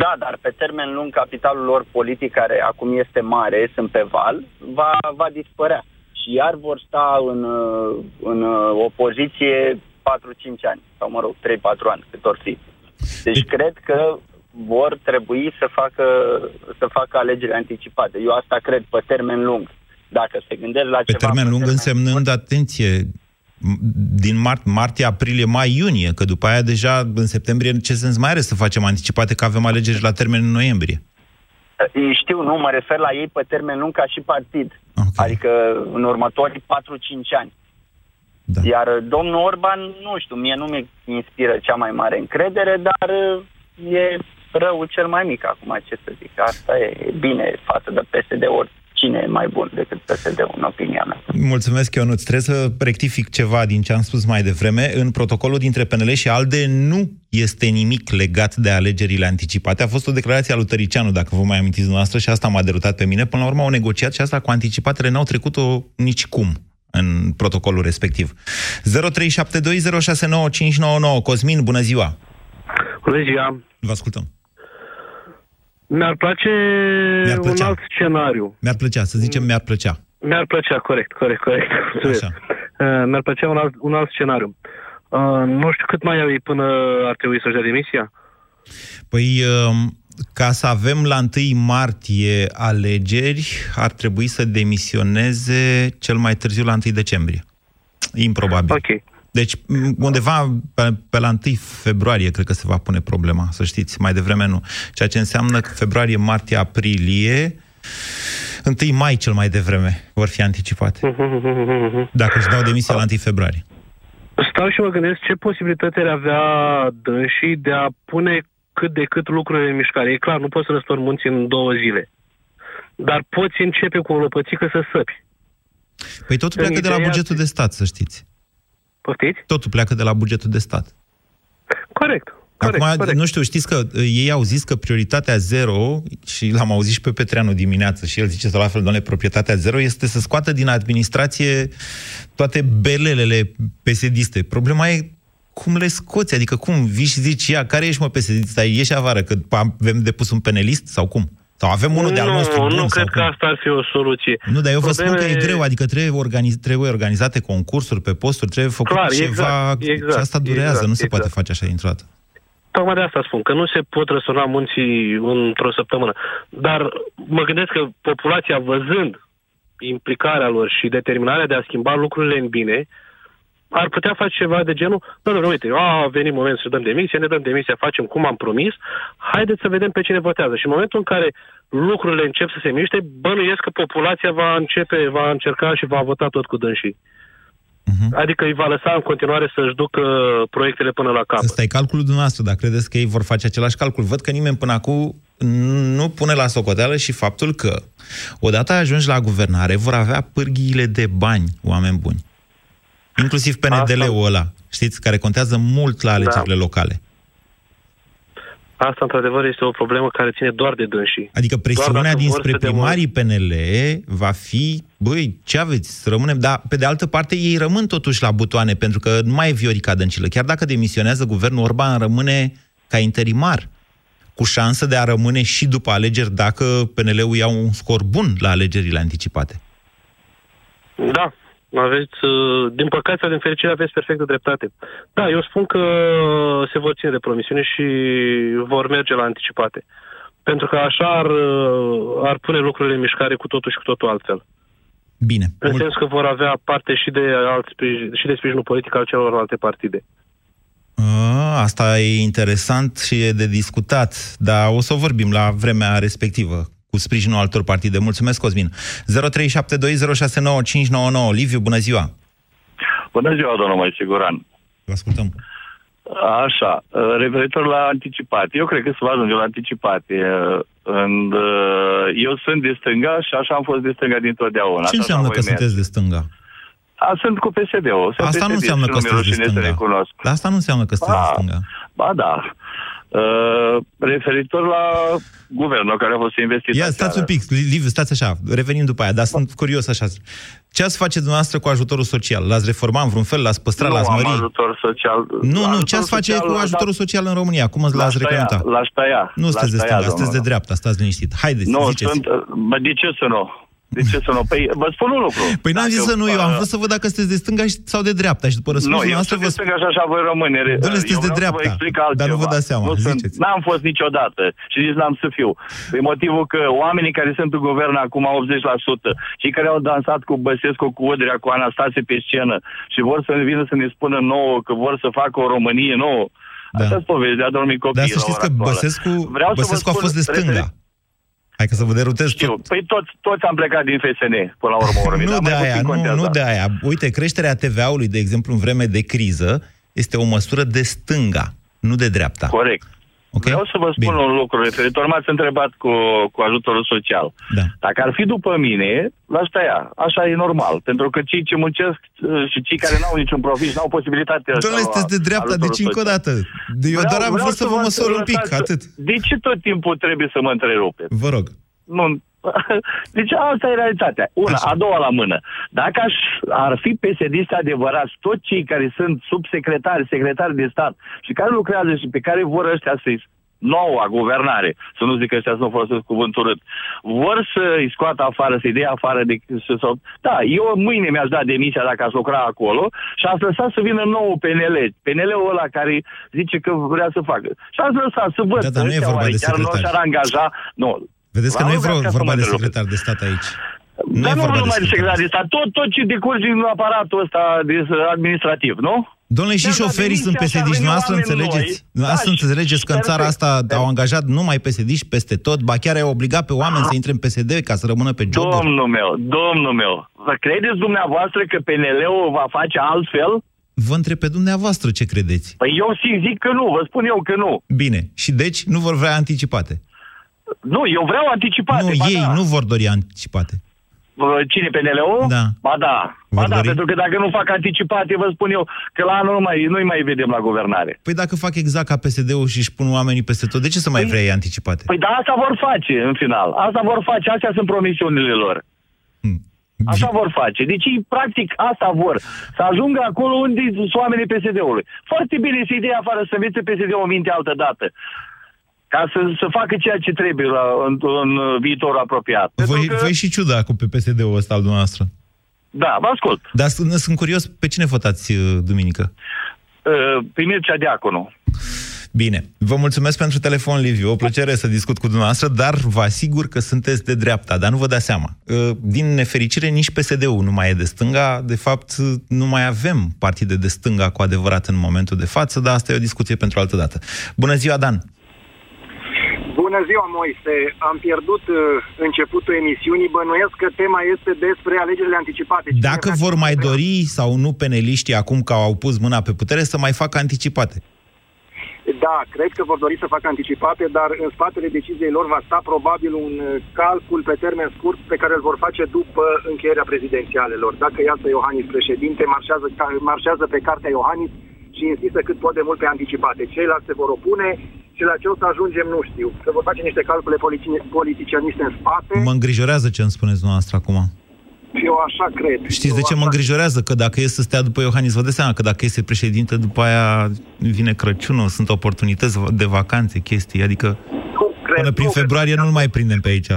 Da, dar pe termen lung capitalul lor politic, care acum este mare, sunt pe val, va, va dispărea. Și iar vor sta în, uh, în uh, opoziție 4-5 ani, sau mă rog, 3-4 ani, cât or fi. Deci cred că vor trebui să facă, să facă alegeri anticipate. Eu asta cred pe termen lung. Dacă se gândesc la Pe ceva... termen lung însemnând, atenție, m- din mart, martie, aprilie, mai, iunie, că după aia deja în septembrie ce sens mai are să facem anticipate că avem alegeri la termen în noiembrie? Ei Știu, nu, mă refer la ei pe termen lung ca și partid. Okay. Adică în următorii 4-5 ani. Da. Iar uh, domnul Orban, nu știu, mie nu mi inspiră cea mai mare încredere, dar uh, e răul cel mai mic acum, ce să zic. Asta e, e bine față de PSD, oricine e mai bun decât PSD-ul, în opinia mea. Mulțumesc, Ionuț. Trebuie să rectific ceva din ce am spus mai devreme. În protocolul dintre PNL și ALDE nu este nimic legat de alegerile anticipate. A fost o declarație a lui Tăricianu, dacă vă mai amintiți dumneavoastră, și asta m-a derutat pe mine. Până la urmă au negociat și asta cu anticipatele n-au trecut-o nici cum în protocolul respectiv. 0372069599 Cosmin, bună ziua! Bună ziua! Vă ascultăm. Mi-ar place Mi-ar un plăcea. alt scenariu. Mi-ar plăcea, să zicem mi-ar plăcea. Mi-ar plăcea, corect, corect, corect. Mulțumesc. Așa. Uh, mi-ar plăcea un alt, un alt scenariu. Uh, nu știu cât mai au ei până ar trebui să-și dea demisia. Păi, um, ca să avem la 1 martie alegeri, ar trebui să demisioneze cel mai târziu la 1 decembrie. Improbabil. Ok. Deci, m, undeva pe, pe la 1 februarie, cred că se va pune problema, să știți, mai devreme nu. Ceea ce înseamnă că februarie, martie, aprilie, 1 mai cel mai devreme vor fi anticipate. Dacă își dau demisia la 1 februarie. Stau și mă gândesc ce posibilități ar avea dânsii de a pune cât de cât lucrurile în mișcare. E clar, nu poți să răstori munții în două zile. Dar poți începe cu o lopățică să săpi. Păi totul În pleacă de la ideea- bugetul de stat, să știți. Poftiți? Totul pleacă de la bugetul de stat. Corect. Corect, Acum, corect. nu știu, știți că uh, ei au zis că prioritatea zero, și l-am auzit și pe Petreanu dimineață, și el zice să la fel, doamne, proprietatea zero, este să scoată din administrație toate belelele pesediste. Problema e cum le scoți, adică cum vii și zici, ia, care ești mă pesedist, ai ieși afară, că avem depus un penelist sau cum? Sau avem unul de-al nu, nostru bun? nu sau cred cum? că asta ar fi o soluție. Nu, dar eu vă spun că e Probleme- greu, adică trebuie, organiz, trebuie organizate concursuri pe posturi, trebuie făcut Clar, ceva exact, exact, și asta durează, exact, nu se exact. poate face așa dintr-o dată. Tocmai de asta spun, că nu se pot răsturna munții într-o săptămână. Dar mă gândesc că populația, văzând implicarea lor și determinarea de a schimba lucrurile în bine, ar putea face ceva de genul, nu, nu, nu, uite, a venit momentul să dăm demisia, ne dăm demisia, facem cum am promis, haideți să vedem pe cine votează. Și în momentul în care lucrurile încep să se miște, bănuiesc că populația va începe, va încerca și va vota tot cu dânsii. Adică îi va lăsa în continuare să-și ducă proiectele până la capăt. Ăsta e calculul dumneavoastră, dar credeți că ei vor face același calcul? Văd că nimeni până acum nu pune la socoteală și faptul că, odată ajungi la guvernare, vor avea pârghiile de bani, oameni buni. Inclusiv PNDL-ul ăla, știți, care contează mult la alegerile locale. Asta, într-adevăr, este o problemă care ține doar de dânsii. Adică presiunea dacă vor dinspre să demo- primarii PNL va fi, băi, ce aveți, să rămânem, dar pe de altă parte ei rămân totuși la butoane, pentru că nu mai e Viorica Dăncilă. Chiar dacă demisionează guvernul Orban, rămâne ca interimar, cu șansă de a rămâne și după alegeri dacă PNL-ul ia un scor bun la alegerile anticipate. Da, aveți, uh, din păcate sau din fericire aveți perfectă dreptate. Da, eu spun că se vor ține de promisiune și vor merge la anticipate. Pentru că așa ar, uh, ar pune lucrurile în mișcare cu totul și cu totul altfel. Bine. În sens că vor avea parte și de, alt sprijin, și de sprijinul politic al celorlalte partide. A, asta e interesant și e de discutat, dar o să o vorbim la vremea respectivă cu sprijinul altor partide. Mulțumesc, Cosmin. 0372069599. Liviu, bună ziua! Bună ziua, domnul mai siguran. Vă ascultăm. Așa, uh, referitor la anticipate, eu cred că se va ajunge la anticipate. uh, În, uh, eu sunt de stânga și așa am fost de stânga dintotdeauna. Ce Așa înseamnă voi că merge. sunteți de stânga? A, sunt cu PSD-ul. Sunt Asta nu PSD, înseamnă și că nu mi-e sunteți de rușine să stânga. recunosc. Dar asta nu înseamnă că sunteți de Ah. stânga. Ba da. Uh, referitor la guvernul care a fost investit Ia, aseară. stați un pic, Liviu, stați așa, revenim după aia, dar sunt curios așa. Ce ați face dumneavoastră cu ajutorul social? L-ați reforma în vreun fel? L-ați păstra? nu L-ați am mări? ajutor social. Nu, nu, ce Ajutorul ați face social cu l-a ajutorul dat- social în România? Cum îți L-aș l-ați tăia, reglementa? l-aș tăia, Nu l-aș sunteți de tăia, stânga, sunteți de domnul. dreapta, stați liniștit. Haideți, Nu, ziceți. sunt... uh, Bă, de ce să nu? De ce să nu? Păi vă spun un lucru. Păi n-am Dacă, zis să nu, eu am uh, vrut să văd dacă sunteți de stânga și- sau de dreapta și după Nu, răspunsul eu noastră sunt vă de stânga și așa voi rămâne. Dom'le, Eu sunteți de vreau să vă dreapta, explic dar nu vă altceva. dați seama, Nu sunt, ziceți. n-am fost niciodată și nici n-am să fiu. Pe motivul că oamenii care sunt în guvern acum 80%, cei care au dansat cu Băsescu, cu Udrea, cu Anastase pe scenă și vor să vină să ne spună nouă că vor să facă o Românie nouă, da. Asta-ți povesti de a dormi copiii Dar să la știți ora că actuală. Băsescu, Vreau să vă Băsescu a spun fost de stânga. referit- Hai că să vă derutez Știu. tot. Păi toți, toți am plecat din FSN până la urmă. urmei, Nu dar de mai aia, puțin nu, contează. nu de aia. Uite, creșterea TVA-ului, de exemplu, în vreme de criză, este o măsură de stânga, nu de dreapta. Corect. Okay? Vreau să vă spun Bine. un lucru referitor. M-ați întrebat cu, cu ajutorul social. Da. Dacă ar fi după mine, la asta ea. Așa e normal. Pentru că cei ce muncesc uh, și cei care n-au niciun profit și n-au posibilitatea Doamne, sunteți de dreapta, deci încă o dată. De- Eu doar am vrut să vă măsor un pic, lăsați- atât. De ce tot timpul trebuie să mă întrerupeți? Vă rog. Nu. Deci asta e realitatea. Una, a doua la mână. Dacă aș, ar fi psd adevărați, toți cei care sunt subsecretari, secretari de stat și care lucrează și pe care vor ăștia să-i noua guvernare, să nu zic că ăștia să nu folosesc cuvântul urât, vor să-i scoată afară, să-i dea afară de... Să, să, da, eu mâine mi-aș da demisia dacă aș lucra acolo și aș lăsa să vină nou PNL, PNL-ul ăla care zice că vrea să facă. Și aș lăsa să văd Da, dar nu e ăștia vorba oare de chiar nu secretari. și-ar angaja... Nu, Vedeți că V-am nu e rugat vreo, ca să vorba mă de întrerupeți. secretar de stat aici. Nu Dar e nu vorba de numai de secretar. secretar de stat, tot, tot ce decurge din aparatul ăsta de administrativ, nu? Domnule, și Chiar dacă șoferii sunt demisia și ar psd veni noastră oameni înțelegeți? noi, Noastră da, înțelegeți că în chiar țara că- asta au angajat numai psd peste tot, ba chiar ai obligat pe oameni să intre în PSD ca să rămână pe joburi? Domnul meu, domnul meu, vă credeți dumneavoastră că PNL-ul va face altfel? Vă întreb pe dumneavoastră ce credeți. Păi eu zic, zic că nu, vă spun eu că nu. Bine, și deci nu vor vrea anticipate. Nu, eu vreau anticipate. Nu, ba ei da. nu vor dori anticipate. Vă- Cine, PNL-ul? Da. Ba da. Ba Vor da, dori? pentru că dacă nu fac anticipate, vă spun eu că la anul nu mai, nu-i mai vedem la guvernare. Păi dacă fac exact ca PSD-ul și își pun oamenii peste tot, de ce să mai vrei anticipate? Păi da, asta vor face în final. Asta vor face, astea sunt promisiunile lor. Așa vor face. Deci, ei, practic, asta vor. Să ajungă acolo unde sunt oamenii PSD-ului. Foarte bine să-i dea afară, să învețe PSD-ul minte altă dată. Ca să, să facă ceea ce trebuie la, în, în viitorul apiat. Voi, voi și ciuda cu pe PSD-ul ăsta al dumneavoastră. Da, vă ascult. Dar sunt, sunt curios, pe cine votați uh, duminică? Uh, Pe Mircea Diaconu. Bine, vă mulțumesc pentru telefon, Liviu. O plăcere să discut cu dumneavoastră, dar vă asigur că sunteți de dreapta, dar nu vă dați seama. Uh, Din nefericire, nici PSD-ul nu mai e de stânga. De fapt, uh, nu mai avem partide de stânga cu adevărat în momentul de față, dar asta e o discuție pentru altă dată. Bună ziua, Dan! Bună ziua, Moise. Am pierdut uh, începutul emisiunii. Bănuiesc că tema este despre alegerile anticipate. Cine Dacă vrea vor să mai vrea? dori sau nu peneliștii acum că au pus mâna pe putere să mai facă anticipate. Da, cred că vor dori să facă anticipate, dar în spatele deciziei lor va sta probabil un uh, calcul pe termen scurt pe care îl vor face după încheierea prezidențialelor. Dacă iasă Iohannis președinte, marșează, ca- marșează pe cartea Iohannis și insistă cât pot de mult pe anticipate. Ceilalți se vor opune și la ce o să ajungem nu știu. Se vor face niște calcule politici- politicianiste în spate. Mă îngrijorează ce îmi spuneți dumneavoastră acum. Eu așa cred. Știți de Eu ce mă așa îngrijorează? Că dacă e să stea după Iohannis, vă dați seama că dacă este președinte, după aia vine Crăciunul, sunt oportunități de vacanțe, chestii, adică cred, până prin nu cred. februarie nu-l mai prindem pe aici.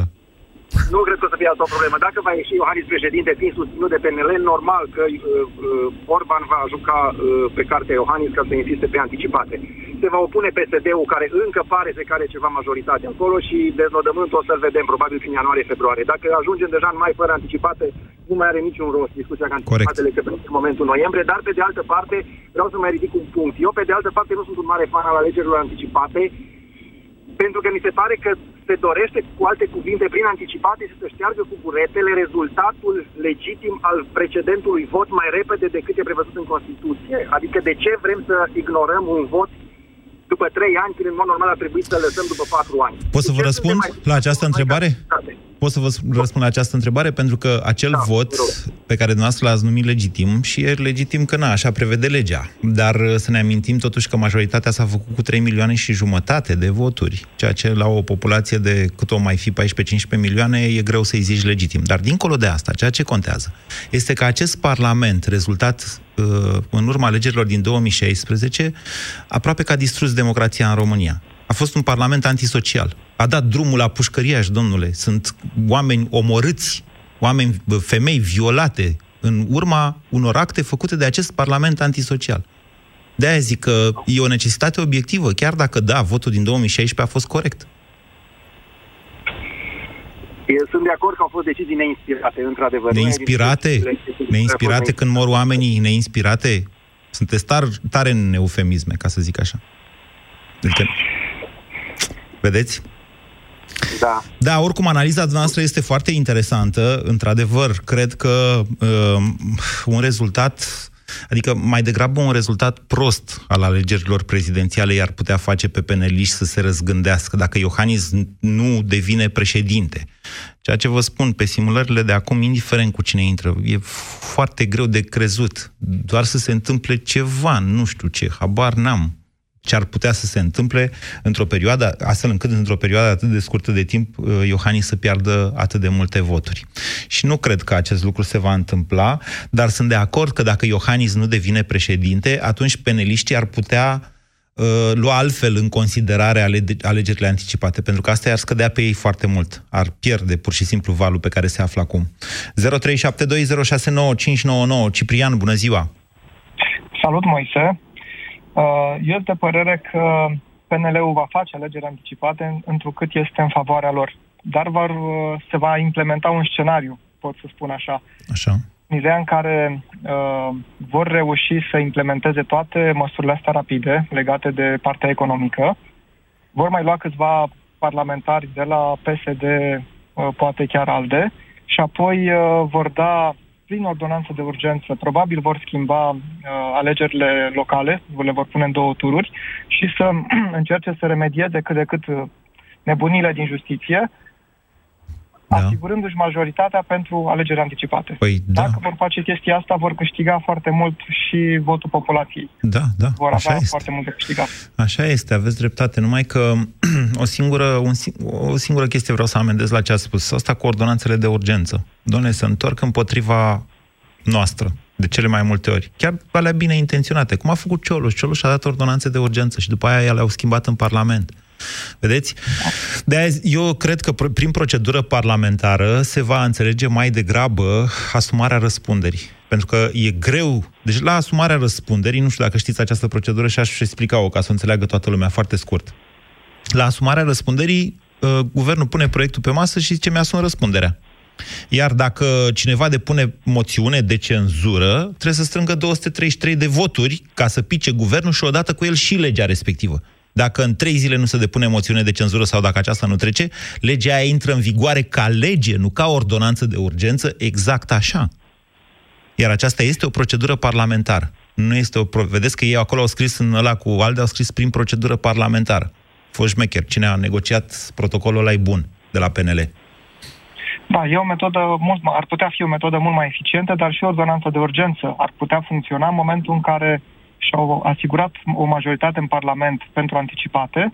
Nu cred că o să fie asta o problemă. Dacă va ieși Iohannis președinte fiind susținut de PNL, normal că uh, uh, Orban va juca uh, pe cartea Iohannis ca să insiste pe anticipate. Se va opune PSD-ul care încă pare să care ceva majoritate acolo și deznodământul o să-l vedem probabil prin ianuarie-februarie. Dacă ajungem deja în mai fără anticipate, nu mai are niciun rost discuția cu anticipatele că în momentul noiembrie, dar pe de altă parte vreau să mai ridic un punct. Eu pe de altă parte nu sunt un mare fan al alegerilor anticipate, pentru că mi se pare că se dorește, cu alte cuvinte, prin anticipate să se șteargă cu buretele rezultatul legitim al precedentului vot mai repede decât e prevăzut în Constituție. Adică de ce vrem să ignorăm un vot după trei ani, când în mod normal ar trebui să răsăm după patru ani? Pot să De vă ce răspund suntem mai- la această întrebare? Pot să vă răspund la această întrebare? Pentru că acel Da, vot pe care dumneavoastră l-ați numit legitim și e legitim că na, așa prevede legea. Dar uh, să ne amintim totuși că majoritatea s-a făcut cu 3 milioane și jumătate de voturi, ceea ce la o populație de cât o mai fi 14-15 milioane e greu să-i zici legitim. Dar dincolo de asta, ceea ce contează este că acest parlament, rezultat uh, în urma alegerilor din 2016, aproape că a distrus democrația în România. A fost un parlament antisocial. A dat drumul la pușcăriaș, domnule. Sunt oameni omorâți, oameni, femei violate în urma unor acte făcute de acest Parlament antisocial. De-aia zic că e o necesitate obiectivă, chiar dacă, da, votul din 2016 a fost corect. Eu sunt de acord că au fost decizii neinspirate, într-adevăr. Neinspirate? Neinspirate când mor oamenii neinspirate? Sunteți tar, tare în eufemisme, ca să zic așa. Adică, vedeți? Da. Da, oricum, analiza noastră este foarte interesantă. Într-adevăr, cred că uh, un rezultat Adică mai degrabă un rezultat prost al alegerilor prezidențiale i-ar putea face pe peneliști să se răzgândească dacă Iohannis nu devine președinte. Ceea ce vă spun, pe simulările de acum, indiferent cu cine intră, e foarte greu de crezut. Doar să se întâmple ceva, nu știu ce, habar n-am ce ar putea să se întâmple într-o perioadă, astfel încât într-o perioadă atât de scurtă de timp uh, Iohannis să piardă atât de multe voturi. Și nu cred că acest lucru se va întâmpla, dar sunt de acord că dacă Iohannis nu devine președinte, atunci peneliștii ar putea uh, lua altfel în considerare ale, alegerile anticipate, pentru că asta ar scădea pe ei foarte mult. Ar pierde pur și simplu valul pe care se află acum. 0372069599 Ciprian, bună ziua! Salut, Moise! Uh, eu sunt de părere că PNL-ul va face alegeri anticipate întrucât este în favoarea lor. Dar vor, uh, se va implementa un scenariu, pot să spun așa. Așa. În ideea în care uh, vor reuși să implementeze toate măsurile astea rapide legate de partea economică, vor mai lua câțiva parlamentari de la PSD, uh, poate chiar ALDE, și apoi uh, vor da prin ordonanță de urgență, probabil vor schimba uh, alegerile locale, le vor pune în două tururi și să încerce să remedieze cât de cât uh, nebunile din justiție, da. asigurându-și majoritatea pentru alegeri anticipate. Păi, da. Dacă vor face chestia asta, vor câștiga foarte mult și votul populației. Da, da, vor așa avea este. foarte mult de câștigat. Așa este, aveți dreptate, numai că o singură, un, o singură chestie vreau să amendez la ce a spus. Asta cu ordonanțele de urgență. Doamne, se întorc împotriva noastră, de cele mai multe ori. Chiar alea bine intenționate. Cum a făcut Cioloș? Cioloș a dat ordonanțe de urgență și după aia le-au schimbat în Parlament. Vedeți? De aia eu cred că prin procedură parlamentară se va înțelege mai degrabă asumarea răspunderii. Pentru că e greu. Deci la asumarea răspunderii, nu știu dacă știți această procedură și aș explica-o ca să o înțeleagă toată lumea foarte scurt. La asumarea răspunderii, uh, guvernul pune proiectul pe masă și zice mi-asum răspunderea. Iar dacă cineva depune moțiune de cenzură, trebuie să strângă 233 de voturi ca să pice guvernul și odată cu el și legea respectivă. Dacă în trei zile nu se depune moțiune de cenzură sau dacă aceasta nu trece, legea aia intră în vigoare ca lege, nu ca ordonanță de urgență, exact așa. Iar aceasta este o procedură parlamentară. Nu este o... Pro... Vedeți că ei acolo au scris în ăla cu ALDE, au scris prin procedură parlamentară. Fost șmecher. Cine a negociat protocolul ăla e bun de la PNL. Da, e o metodă mult, ar putea fi o metodă mult mai eficientă, dar și o ordonanță de urgență ar putea funcționa în momentul în care și-au asigurat o majoritate în Parlament pentru anticipate,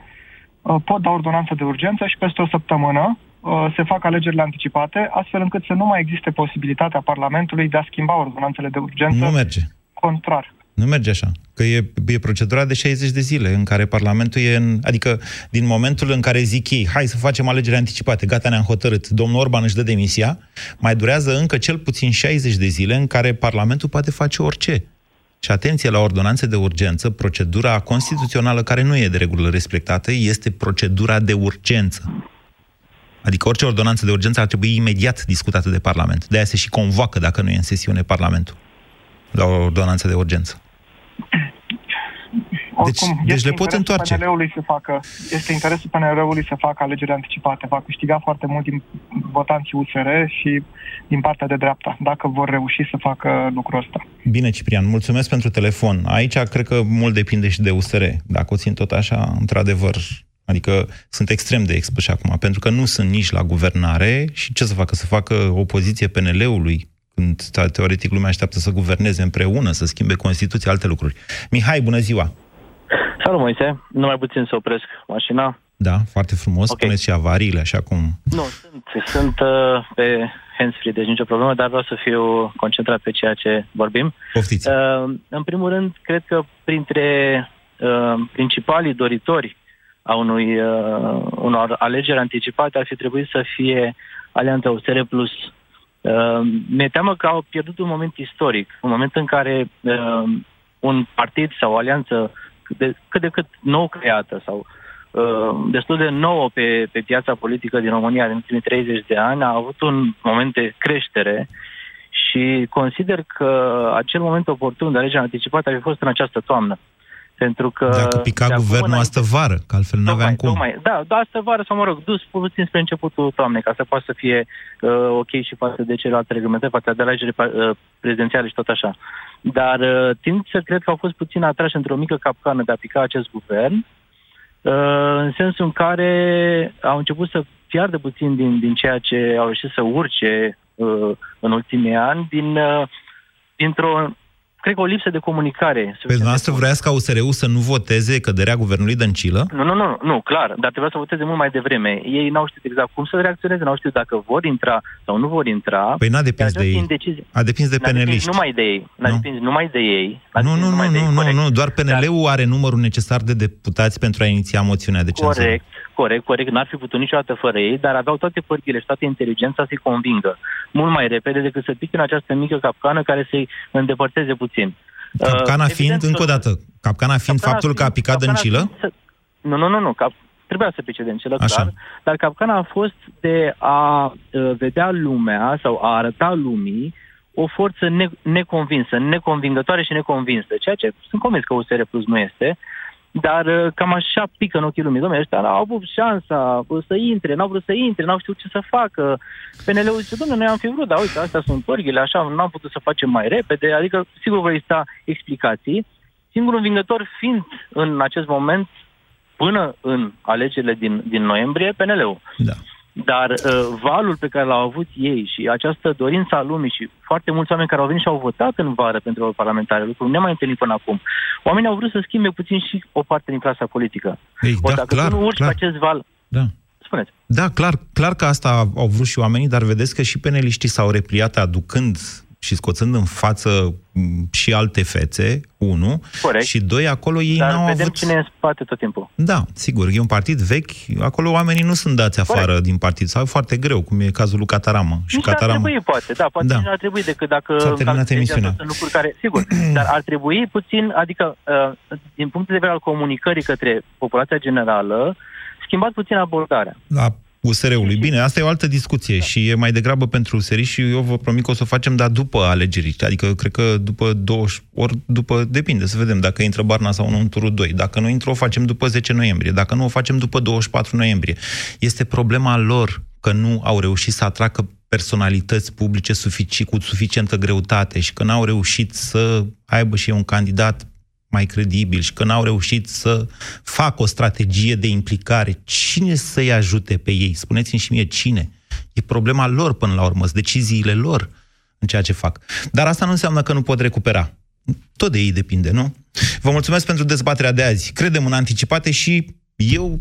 uh, pot da ordonanță de urgență și peste o săptămână uh, se fac alegerile anticipate, astfel încât să nu mai existe posibilitatea Parlamentului de a schimba ordonanțele de urgență. Nu merge. Contrar. Nu merge așa. Că e, e procedura de 60 de zile în care Parlamentul e în... Adică, din momentul în care zic ei, hai să facem alegeri anticipate, gata, ne-am hotărât, domnul Orban își dă demisia, mai durează încă cel puțin 60 de zile în care Parlamentul poate face orice. Și atenție la ordonanțe de urgență, procedura constituțională care nu e de regulă respectată este procedura de urgență. Adică orice ordonanță de urgență ar trebui imediat discutată de Parlament. De aia se și convoacă, dacă nu e în sesiune, Parlamentul la o ordonanță de urgență. Oricum, deci, deci le pot întoarce. PNL-ului să facă, este interesul PNL-ului să facă alegeri anticipate. Va câștiga foarte mult din votanții USR și din partea de dreapta, dacă vor reuși să facă lucrul ăsta. Bine, Ciprian, mulțumesc pentru telefon. Aici cred că mult depinde și de USR. Dacă o țin tot așa, într-adevăr, Adică sunt extrem de expuși acum, pentru că nu sunt nici la guvernare și ce să facă? Să facă opoziție PNL-ului, când teoretic lumea așteaptă să guverneze împreună, să schimbe Constituția, alte lucruri. Mihai, bună ziua! Salut, Moise. Nu mai puțin să opresc mașina. Da, foarte frumos. Okay. Spuneți și avariile, așa cum... Nu, sunt, sunt uh, pe hands-free, deci nicio problemă, dar vreau să fiu concentrat pe ceea ce vorbim. Poftiți. Uh, în primul rând, cred că printre uh, principalii doritori a unui, uh, unor alegeri anticipate ar fi trebuit să fie Alianța USR plus Uh, mi-e teamă că au pierdut un moment istoric, un moment în care uh, un partid sau o alianță cât de, cât de cât nou creată sau uh, destul de nouă pe, pe piața politică din România în ultimii 30 de ani a avut un moment de creștere și consider că acel moment oportun de alegere anticipată ar fi fost în această toamnă. Pentru că... Dacă pica guvernul astă vară, că altfel nu aveam cum. Tocmai, da, da, astă vară sau, mă rog, dus puțin spre începutul toamnei, ca să poată să fie uh, ok și față de celelalte reglementări, față de alegeri uh, prezidențiale și tot așa. Dar uh, tind să cred că au fost puțin atrași într-o mică capcană de a pica acest guvern, uh, în sensul în care au început să piardă puțin din, din ceea ce au reușit să urce uh, în ultimii ani, din, uh, dintr-o cred că o lipsă de comunicare. Pe dumneavoastră vreați ca USR-ul să nu voteze căderea guvernului Dăncilă? Nu, nu, nu, nu, clar, dar trebuia să voteze mult mai devreme. Ei n-au știut exact cum să reacționeze, n-au știut dacă vor intra sau nu vor intra. Păi n-a depins de ei. Indecizie. A depins de N-a depins peneliști. numai de ei. N-a Nu. depins numai de ei. N-a Nu, depins nu, numai nu, de ei, nu, corect. nu, nu, doar PNL-ul are numărul necesar de deputați pentru a iniția moțiunea de cenzură. Corect, corect, corect. N-ar fi putut niciodată fără ei, dar aveau toate părțile și toată inteligența să-i convingă mult mai repede decât să pice în această mică capcană care să-i îndepărteze puțin. Capcana Uh, fiind, evident, încă o dată, capcana fiind Capcana faptul că a fiind- picat capcana Dăncilă? fiind să- Nu, nu, nu, nu. Cap... Trebuia să pice Dăncilă, Așa. clar. Dar capcana a fost de a uh, vedea lumea sau a arăta lumii o forță ne- neconvinsă, neconvingătoare și neconvinsă. Ceea ce sunt convins că USR Plus nu este. Dar uh, cam așa pică în ochii lumii. Dom'le, ăștia au avut șansa uh, să intre, n-au vrut să intre, n-au știut ce să facă. PNL-ul zice, domnule, noi am fi vrut, dar uite, astea sunt părghile, așa, n-am putut să facem mai repede. Adică, sigur, vor exista explicații. Singurul învingător fiind în acest moment, până în alegerile din, din noiembrie, PNL-ul. Da. Dar uh, valul pe care l-au avut ei și această dorință a lumii și foarte mulți oameni care au venit și au votat în vară pentru parlamentare, lucru nemai întâlnit până acum, oamenii au vrut să schimbe puțin și o parte din clasa politică. Ei, Ori da, dacă clar, tu nu urci clar. pe acest val... Da. Spuneți. Da, clar, clar că asta au vrut și oamenii, dar vedeți că și peneliștii s-au repliat aducând și scoțând în față m, și alte fețe, unu, Corect. și doi, acolo ei Dar n-au vedem avut... cine e în spate tot timpul. Da, sigur, e un partid vechi, acolo oamenii nu sunt dați afară Corect. din partid, sau e foarte greu, cum e cazul lui Cataramă. Și Nici n-ar Cataramă... trebui, poate, da, poate Da. nici n-ar trebui decât dacă... S-a terminat încalci legea, emisiunea. Sunt lucruri care, sigur, dar ar trebui puțin, adică, uh, din punct de vedere al comunicării către populația generală, schimbat puțin abordarea. la USR-ului. Bine, asta e o altă discuție da. și e mai degrabă pentru USR și eu vă promit că o să o facem, dar după alegeri. Adică, cred că după 20, ori după, depinde, să vedem dacă intră Barna sau nu în turul 2. Dacă nu intră, o facem după 10 noiembrie. Dacă nu, o facem după 24 noiembrie. Este problema lor că nu au reușit să atragă personalități publice sufici, cu suficientă greutate și că n-au reușit să aibă și ei un candidat mai credibil și că n-au reușit să facă o strategie de implicare. Cine să-i ajute pe ei? Spuneți-mi și mie cine. E problema lor până la urmă, sunt deciziile lor în ceea ce fac. Dar asta nu înseamnă că nu pot recupera. Tot de ei depinde, nu? Vă mulțumesc pentru dezbaterea de azi. Credem în anticipate și eu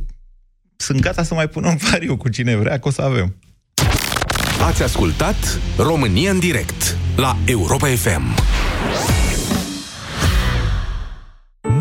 sunt gata să mai pun un pariu cu cine vrea că o să avem. Ați ascultat România în direct la Europa FM.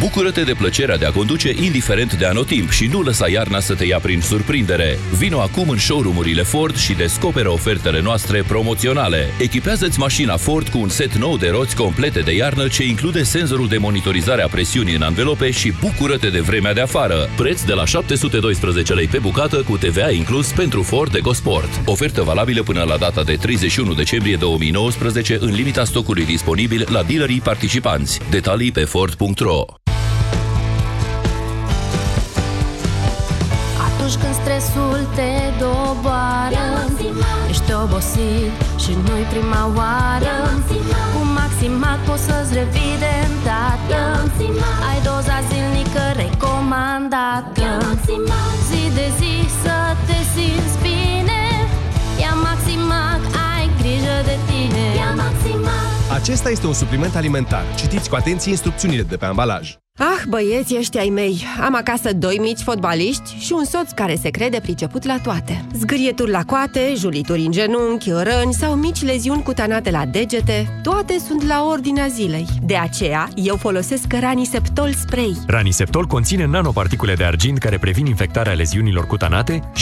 Bucură-te de plăcerea de a conduce indiferent de anotimp și nu lăsa iarna să te ia prin surprindere. Vino acum în showroom-urile Ford și descoperă ofertele noastre promoționale. Echipează-ți mașina Ford cu un set nou de roți complete de iarnă ce include senzorul de monitorizare a presiunii în anvelope și bucură-te de vremea de afară. Preț de la 712 lei pe bucată cu TVA inclus pentru Ford EcoSport. Ofertă valabilă până la data de 31 decembrie 2019 în limita stocului disponibil la dealerii participanți. Detalii pe Ford.ro Atunci când stresul te doboară. Ești obosit și nu-i prima oară. Cu Maximac poți să-ți revii de îndată. Ai doza zilnică recomandată. Zi de zi să te simți Acesta este un supliment alimentar. Citiți cu atenție instrucțiunile de pe ambalaj. Ah, băieți ăștia ai mei, am acasă doi mici fotbaliști și un soț care se crede priceput la toate. Zgârieturi la coate, julituri în genunchi, răni sau mici leziuni cutanate la degete, toate sunt la ordinea zilei. De aceea, eu folosesc Raniseptol Spray. Raniseptol conține nanoparticule de argint care previn infectarea leziunilor cutanate